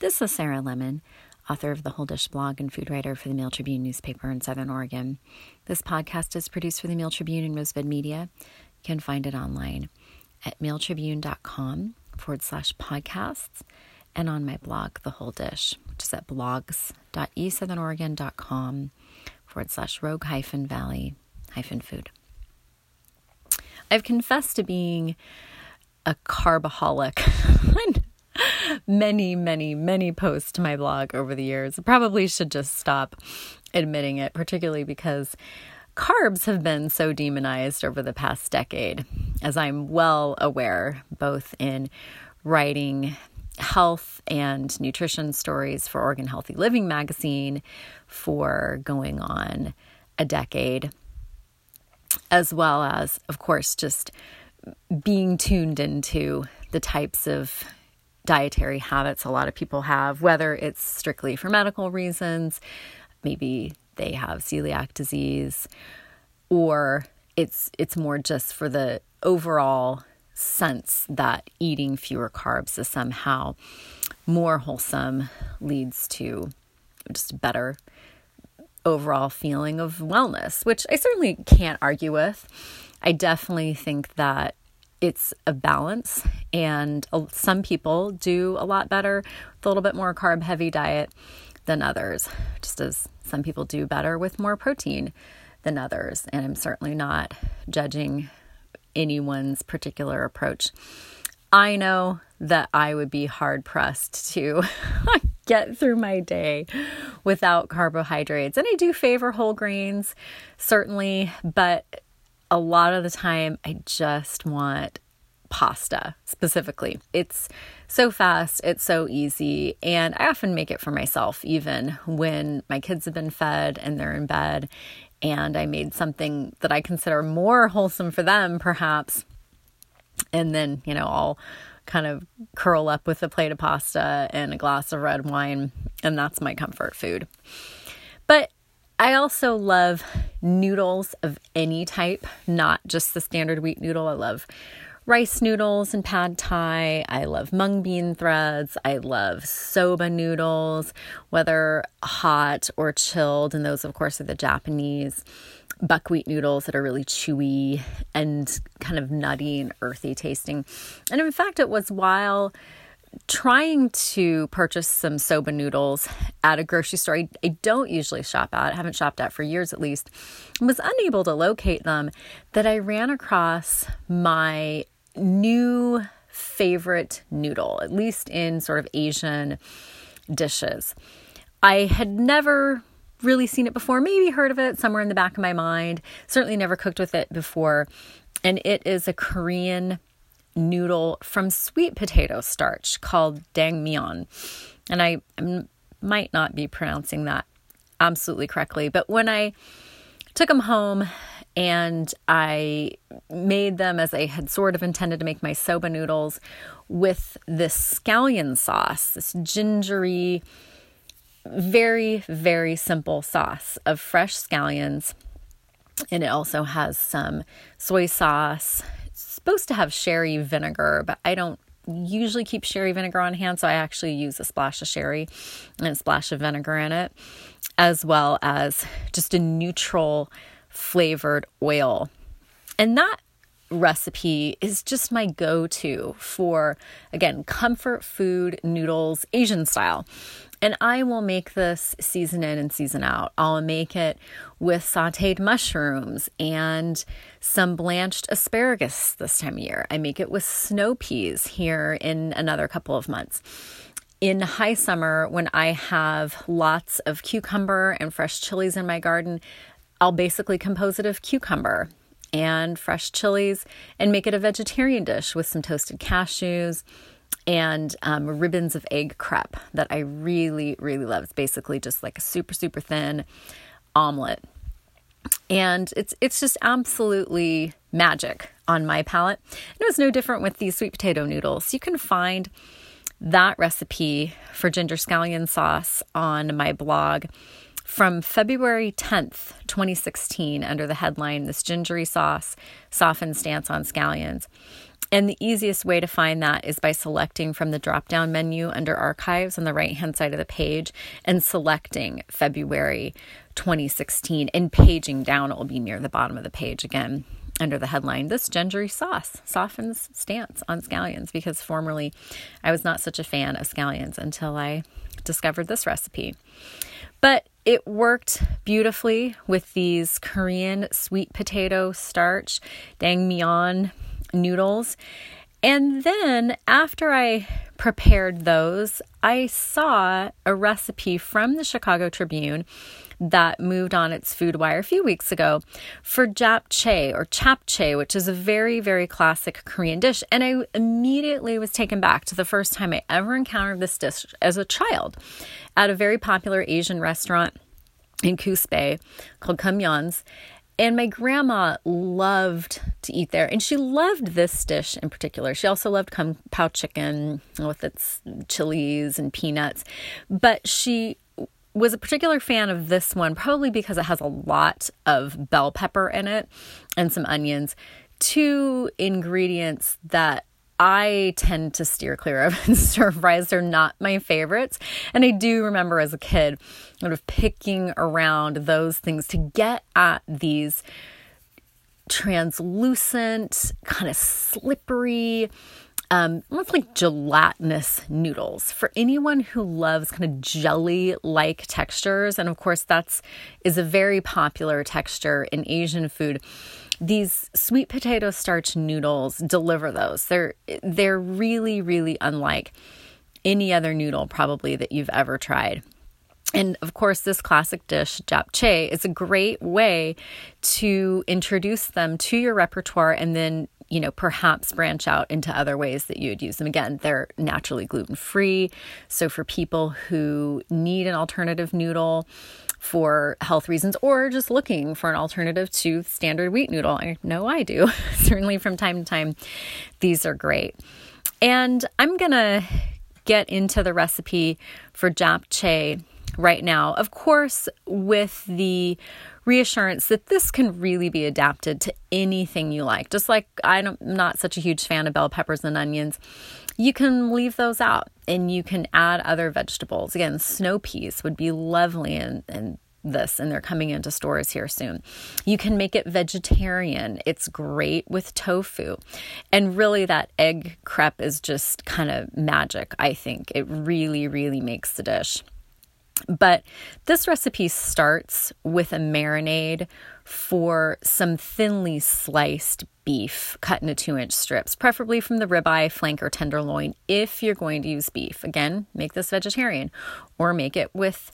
This is Sarah Lemon, author of the Whole Dish blog and food writer for the Mail Tribune newspaper in Southern Oregon. This podcast is produced for the Mail Tribune and Rosebud Media. You can find it online at mailtribune.com forward slash podcasts and on my blog, The Whole Dish, which is at blogs.esouthernoregon.com forward slash rogue hyphen valley hyphen food. I've confessed to being a carbaholic many, many, many posts to my blog over the years. I probably should just stop admitting it, particularly because carbs have been so demonized over the past decade, as I'm well aware, both in writing health and nutrition stories for Oregon Healthy Living magazine for going on a decade, as well as, of course, just being tuned into the types of dietary habits a lot of people have, whether it's strictly for medical reasons, maybe they have celiac disease, or it's it's more just for the overall sense that eating fewer carbs is somehow more wholesome leads to just a better overall feeling of wellness, which I certainly can't argue with. I definitely think that it's a balance, and uh, some people do a lot better with a little bit more carb heavy diet than others, just as some people do better with more protein than others. And I'm certainly not judging anyone's particular approach. I know that I would be hard pressed to get through my day without carbohydrates. And I do favor whole grains, certainly, but a lot of the time I just want pasta specifically. It's so fast, it's so easy, and I often make it for myself even when my kids have been fed and they're in bed and I made something that I consider more wholesome for them perhaps. And then, you know, I'll kind of curl up with a plate of pasta and a glass of red wine, and that's my comfort food. But I also love noodles of any type, not just the standard wheat noodle. I love rice noodles and pad thai. I love mung bean threads. I love soba noodles, whether hot or chilled. And those, of course, are the Japanese buckwheat noodles that are really chewy and kind of nutty and earthy tasting. And in fact, it was while trying to purchase some soba noodles at a grocery store I, don't usually shop at, I haven't shopped at for years at least, was unable to locate them, that I ran across my new favorite noodle, at least in sort of Asian dishes. I had never really seen it before, maybe heard of it somewhere in the back of my mind, certainly never cooked with it before. And it is a Korean noodle from sweet potato starch called dangmyeon. And I, might not be pronouncing that absolutely correctly, but when I took them home and I made them as I had sort of intended to make my soba noodles with this scallion sauce, this gingery, very, very simple sauce of fresh scallions. And it also has some soy sauce, supposed to have sherry vinegar, but I don't usually keep sherry vinegar on hand, so I actually use a splash of sherry and a splash of vinegar in it, as well as just a neutral flavored oil. And that recipe is just my go to for, again, comfort food noodles, Asian style. And I will make this season in and season out. I'll make it with sauteed mushrooms and some blanched asparagus this time of year. I make it with snow peas here in another couple of months. In high summer, when I have lots of cucumber and fresh chilies in my garden, I'll basically compose it of cucumber and fresh chilies and make it a vegetarian dish with some toasted cashews and um, ribbons of egg crepe that I really, really love. It's basically just like a super, super thin omelet. And it's it's just absolutely magic on my palate. And it was no different with these sweet potato noodles. You can find that recipe for ginger scallion sauce on my blog from February 10th, 2016, under the headline This Gingery Sauce Softens Stance on Scallions. And the easiest way to find that is by selecting from the drop down menu under archives on the right hand side of the page and selecting February 2016 and paging down. It will be near the bottom of the page again under the headline This gingery sauce softens stance on scallions because formerly I was not such a fan of scallions until I discovered this recipe. But it worked beautifully with these Korean sweet potato starch naengmyeon noodles. And then after I prepared those, I saw a recipe from the Chicago Tribune that moved on its food wire a few weeks ago for japchae or chapchae, which is a very, very classic Korean dish. And I immediately was taken back to the first time I ever encountered this dish as a child at a very popular Asian restaurant in Coos Bay called Kumyeon's. And my grandma loved to eat there, and she loved this dish in particular. She also loved kung pao chicken with its chilies and peanuts, but she was a particular fan of this one, probably because it has a lot of bell pepper in it and some onions. Two ingredients that I tend to steer clear of and stir fries. They're not my favorites. And I do remember as a kid sort of picking around those things to get at these translucent, kind of slippery, um, almost like gelatinous noodles for anyone who loves kind of jelly like textures. And of course, that's is a very popular texture in Asian food these sweet potato starch noodles deliver those. They're they're really really unlike any other noodle probably that you've ever tried. And of course, this classic dish, japchae, is a great way to introduce them to your repertoire and then, you know, perhaps branch out into other ways that you would use them. Again, they're naturally gluten free. So for people who need an alternative noodle, for health reasons or just looking for an alternative to standard wheat noodle. I know I do. Certainly from time to time, these are great. And I'm going to get into the recipe for japchae right now. Of course, with the reassurance that this can really be adapted to anything you like. Just like I'm not such a huge fan of bell peppers and onions, you can leave those out and you can add other vegetables. Again, snow peas would be lovely in, in this and they're coming into stores here soon. You can make it vegetarian. It's great with tofu. And really that egg crepe is just kind of magic, I think. It really really makes the dish. But this recipe starts with a marinade for some thinly sliced beef cut into two inch strips, preferably from the ribeye, flank, or tenderloin if you're going to use beef. Again, make this vegetarian or make it with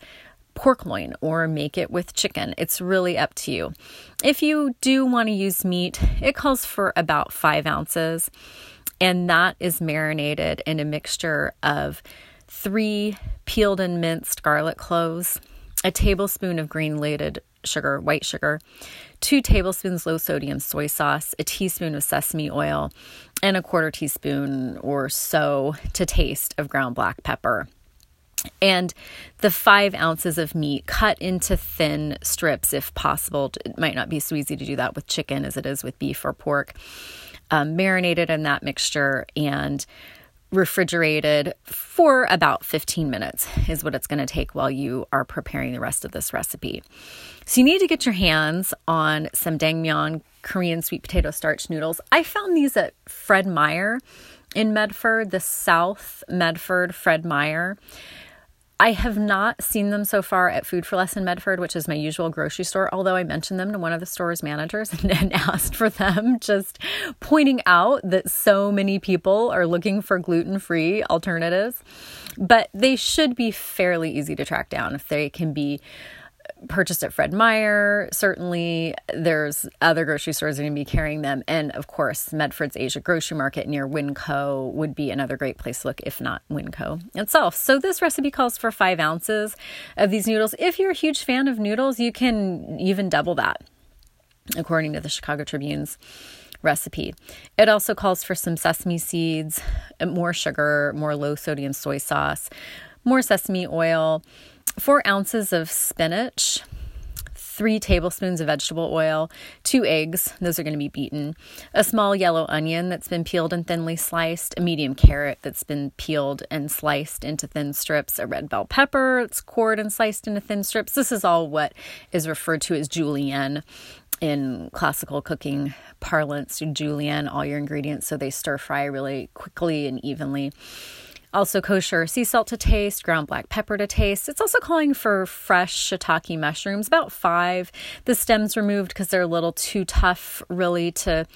pork loin or make it with chicken. It's really up to you. If you do want to use meat, it calls for about five ounces, and that is marinated in a mixture of three peeled and minced garlic cloves, a tablespoon of granulated sugar, white sugar, two tablespoons low sodium soy sauce, a teaspoon of sesame oil, and a quarter teaspoon or so to taste of ground black pepper. And the five ounces of meat cut into thin strips if possible. It might not be so easy to do that with chicken as it is with beef or pork. Um, marinated in that mixture and refrigerated for about 15 minutes is what it's going to take while you are preparing the rest of this recipe. So you need to get your hands on some naengmyeon Korean sweet potato starch noodles. I found these at Fred Meyer in Medford, the South Medford Fred Meyer. I have not seen them so far at Food for Less in Medford, which is my usual grocery store, although I mentioned them to one of the store's managers and, and, asked for them, just pointing out that so many people are looking for gluten free alternatives. But they should be fairly easy to track down if they can be purchased at Fred Meyer. Certainly, there's other grocery stores going to be carrying them. And of course, Medford's Asia Grocery Market near Winco would be another great place to look, if not Winco itself. So, this recipe calls for five ounces of these noodles. If you're a huge fan of noodles, you can even double that, according to the Chicago Tribune's recipe. It also calls for some sesame seeds, more sugar, more low sodium soy sauce, more sesame oil four ounces of spinach, three tablespoons of vegetable oil, two eggs, those are going to be beaten, a small yellow onion that's been peeled and thinly sliced, a medium carrot that's been peeled and sliced into thin strips, a red bell pepper that's cored and sliced into thin strips. This is all what is referred to as julienne in classical cooking parlance. Julienne all your ingredients so they stir fry really quickly and evenly. Also, kosher sea salt to taste, ground black pepper to taste. It's also calling for fresh shiitake mushrooms, about five. The stems removed because they're a little too tough, really, to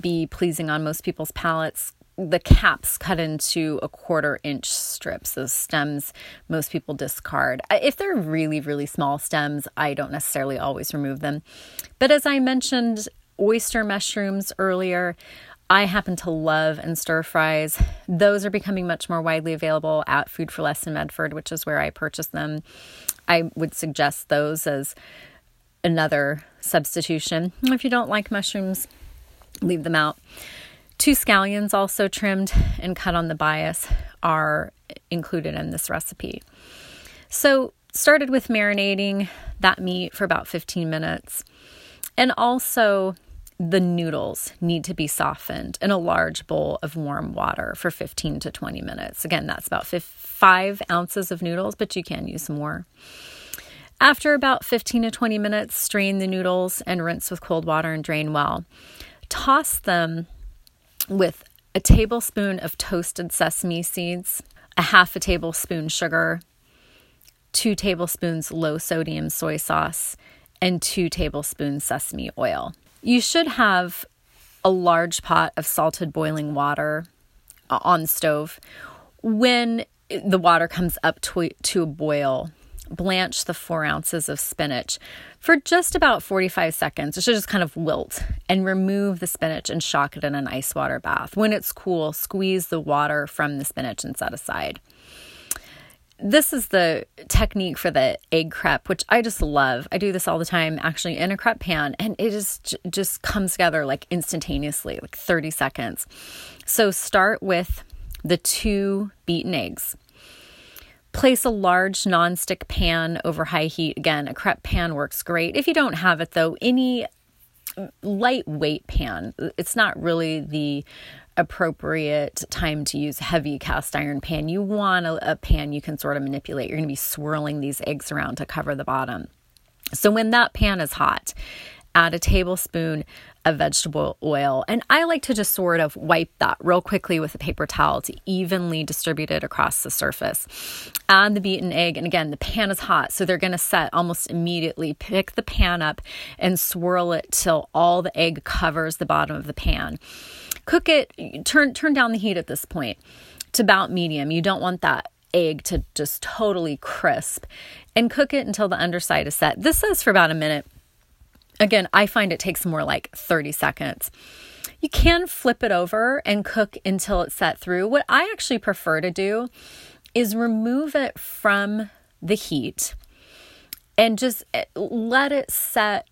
be pleasing on most people's palates. The caps cut into a quarter inch strips. Those stems, most people discard. If they're really, really small stems, I don't necessarily always remove them. But as I mentioned, oyster mushrooms earlier, I happen to love and stir fries. Those are becoming much more widely available at Food for Less in Medford, which is where I purchase them. I would suggest those as another substitution. If you don't like mushrooms, leave them out. Two scallions, also trimmed and cut on the bias, are included in this recipe. So, started with marinating that meat for about 15 minutes. And also, the noodles need to be softened in a large bowl of warm water for 15 to 20 minutes. Again, that's about five ounces of noodles, but you can use more. After about 15 to 20 minutes, strain the noodles and rinse with cold water and drain well. Toss them with a tablespoon of toasted sesame seeds, a half a tablespoon sugar, two tablespoons low sodium soy sauce, and two tablespoons sesame oil. You should have a large pot of salted boiling water uh, on stove. When the water comes up to, to a boil, blanch the four ounces of spinach for just about 45 seconds. It should just kind of wilt and remove the spinach and shock it in an ice water bath. When it's cool, squeeze the water from the spinach and set aside this is the technique for the egg crepe, which I just love. I do this all the time, actually, in a crepe pan, and it just just comes together like instantaneously, like 30 seconds. So start with the two beaten eggs. Place a large nonstick pan over high heat. Again, a crepe pan works great. If you don't have it though, any lightweight pan. It's not really the appropriate time to use heavy cast iron pan. You want a, a pan you can sort of manipulate. You're going to be swirling these eggs around to cover the bottom. So when that pan is hot, add a tablespoon of vegetable oil. And I like to just sort of wipe that real quickly with a paper towel to evenly distribute it across the surface. Add the beaten egg. And again, the pan is hot, so they're going to set almost immediately. Pick the pan up and swirl it till all the egg covers the bottom of the pan. Cook it, turn, turn down the heat at this point to about medium. You don't want that egg to just totally crisp and cook it until the underside is set. This says for about a minute. Again, I find it takes more like 30 seconds. You can flip it over and cook until it's set through. What I actually prefer to do is remove it from the heat and just eh, let it set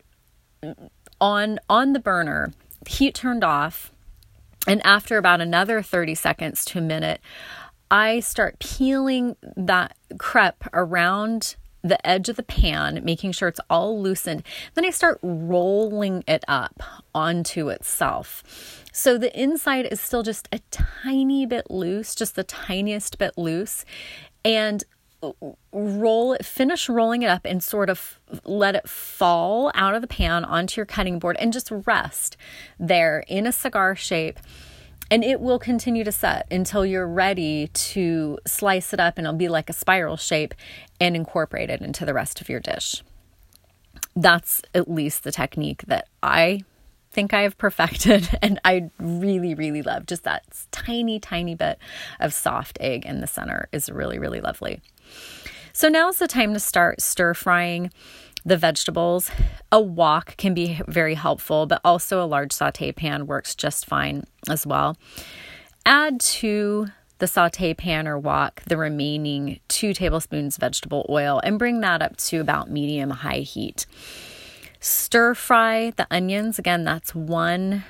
on on the burner, heat turned off. And after about another 30 seconds to a minute, I start peeling that crepe around the edge of the pan, making sure it's all loosened. Then I start rolling it up onto itself. So the inside is still just a tiny bit loose, just the tiniest bit loose. And roll it, finish rolling it up and sort of let it fall out of the pan onto your cutting board and just rest there in a cigar shape and it will continue to set until you're ready to slice it up and it'll be like a spiral shape and incorporate it into the rest of your dish. That's at least the technique that I think I have perfected and I really, really love. Just that tiny, tiny bit of soft egg in the center is really, really lovely. So now's the time to start stir frying the vegetables. A wok can be very helpful, but also a large saute pan works just fine as well. Add to the saute pan or wok the remaining two tablespoons vegetable oil and bring that up to about medium high heat. Stir fry the onions. Again, that's one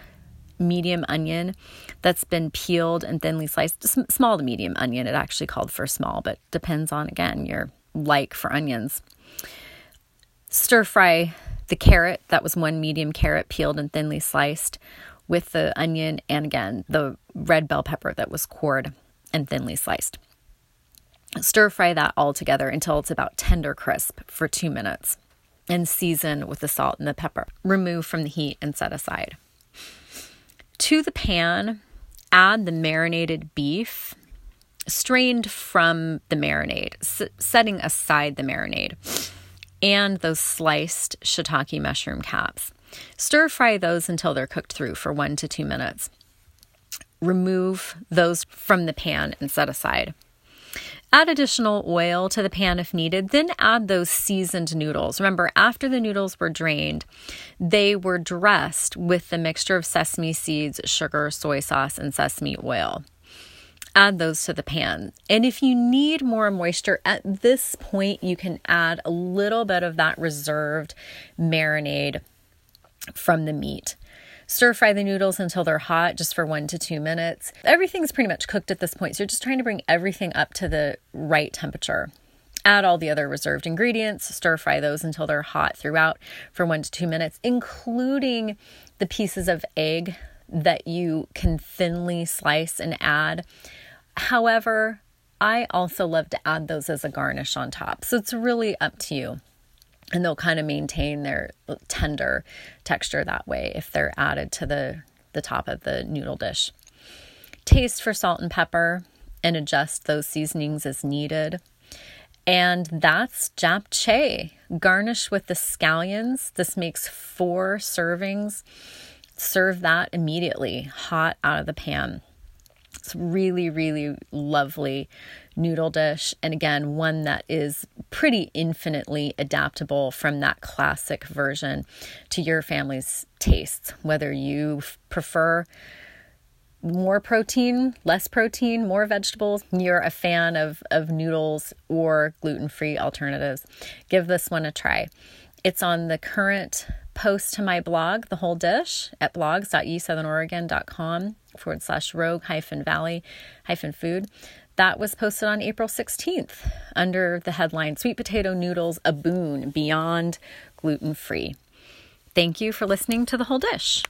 medium onion that's been peeled and thinly sliced. Small to medium onion. It actually called for small, but depends on, again, your like for onions Stir fry the carrot, that was one medium carrot peeled and thinly sliced, with the onion and again the red bell pepper that was cored and thinly sliced. Stir fry that all together until it's about tender crisp for two minutes and season with the salt and the pepper. Remove from the heat and set aside. To the pan, add the marinated beef strained from the marinade, s- setting aside the marinade, and those sliced shiitake mushroom caps. Stir fry those until they're cooked through for one to two minutes. Remove those from the pan and set aside. Add additional oil to the pan if needed, then add those seasoned noodles. Remember, after the noodles were drained, they were dressed with the mixture of sesame seeds, sugar, soy sauce, and sesame oil. Add those to the pan. And if you need more moisture at this point, you can add a little bit of that reserved marinade from the meat. Stir fry the noodles until they're hot, just for one to two minutes. Everything's pretty much cooked at this point, so you're just trying to bring everything up to the right temperature. Add all the other reserved ingredients, stir fry those until they're hot throughout for one to two minutes, including the pieces of egg that you can thinly slice and add. However, I also love to add those as a garnish on top. So it's really up to you and they'll kind of maintain their tender texture that way if they're added to the, the top of the noodle dish. Taste for salt and pepper and adjust those seasonings as needed. And that's japchae. Garnish with the scallions. This makes four servings. Serve that immediately, hot out of the pan. It's really, really lovely noodle dish. And again, one that is pretty infinitely adaptable from that classic version to your family's tastes, whether you prefer more protein, less protein, more vegetables, you're a fan of, of noodles or gluten free alternatives, give this one a try. It's on the current post to my blog, The Whole Dish, at blogs.esouthernoregon.com forward slash rogue hyphen valley hyphen food. That was posted on April 16th under the headline Sweet Potato Noodles A Boon Beyond Gluten Free. Thank you for listening to The Whole Dish.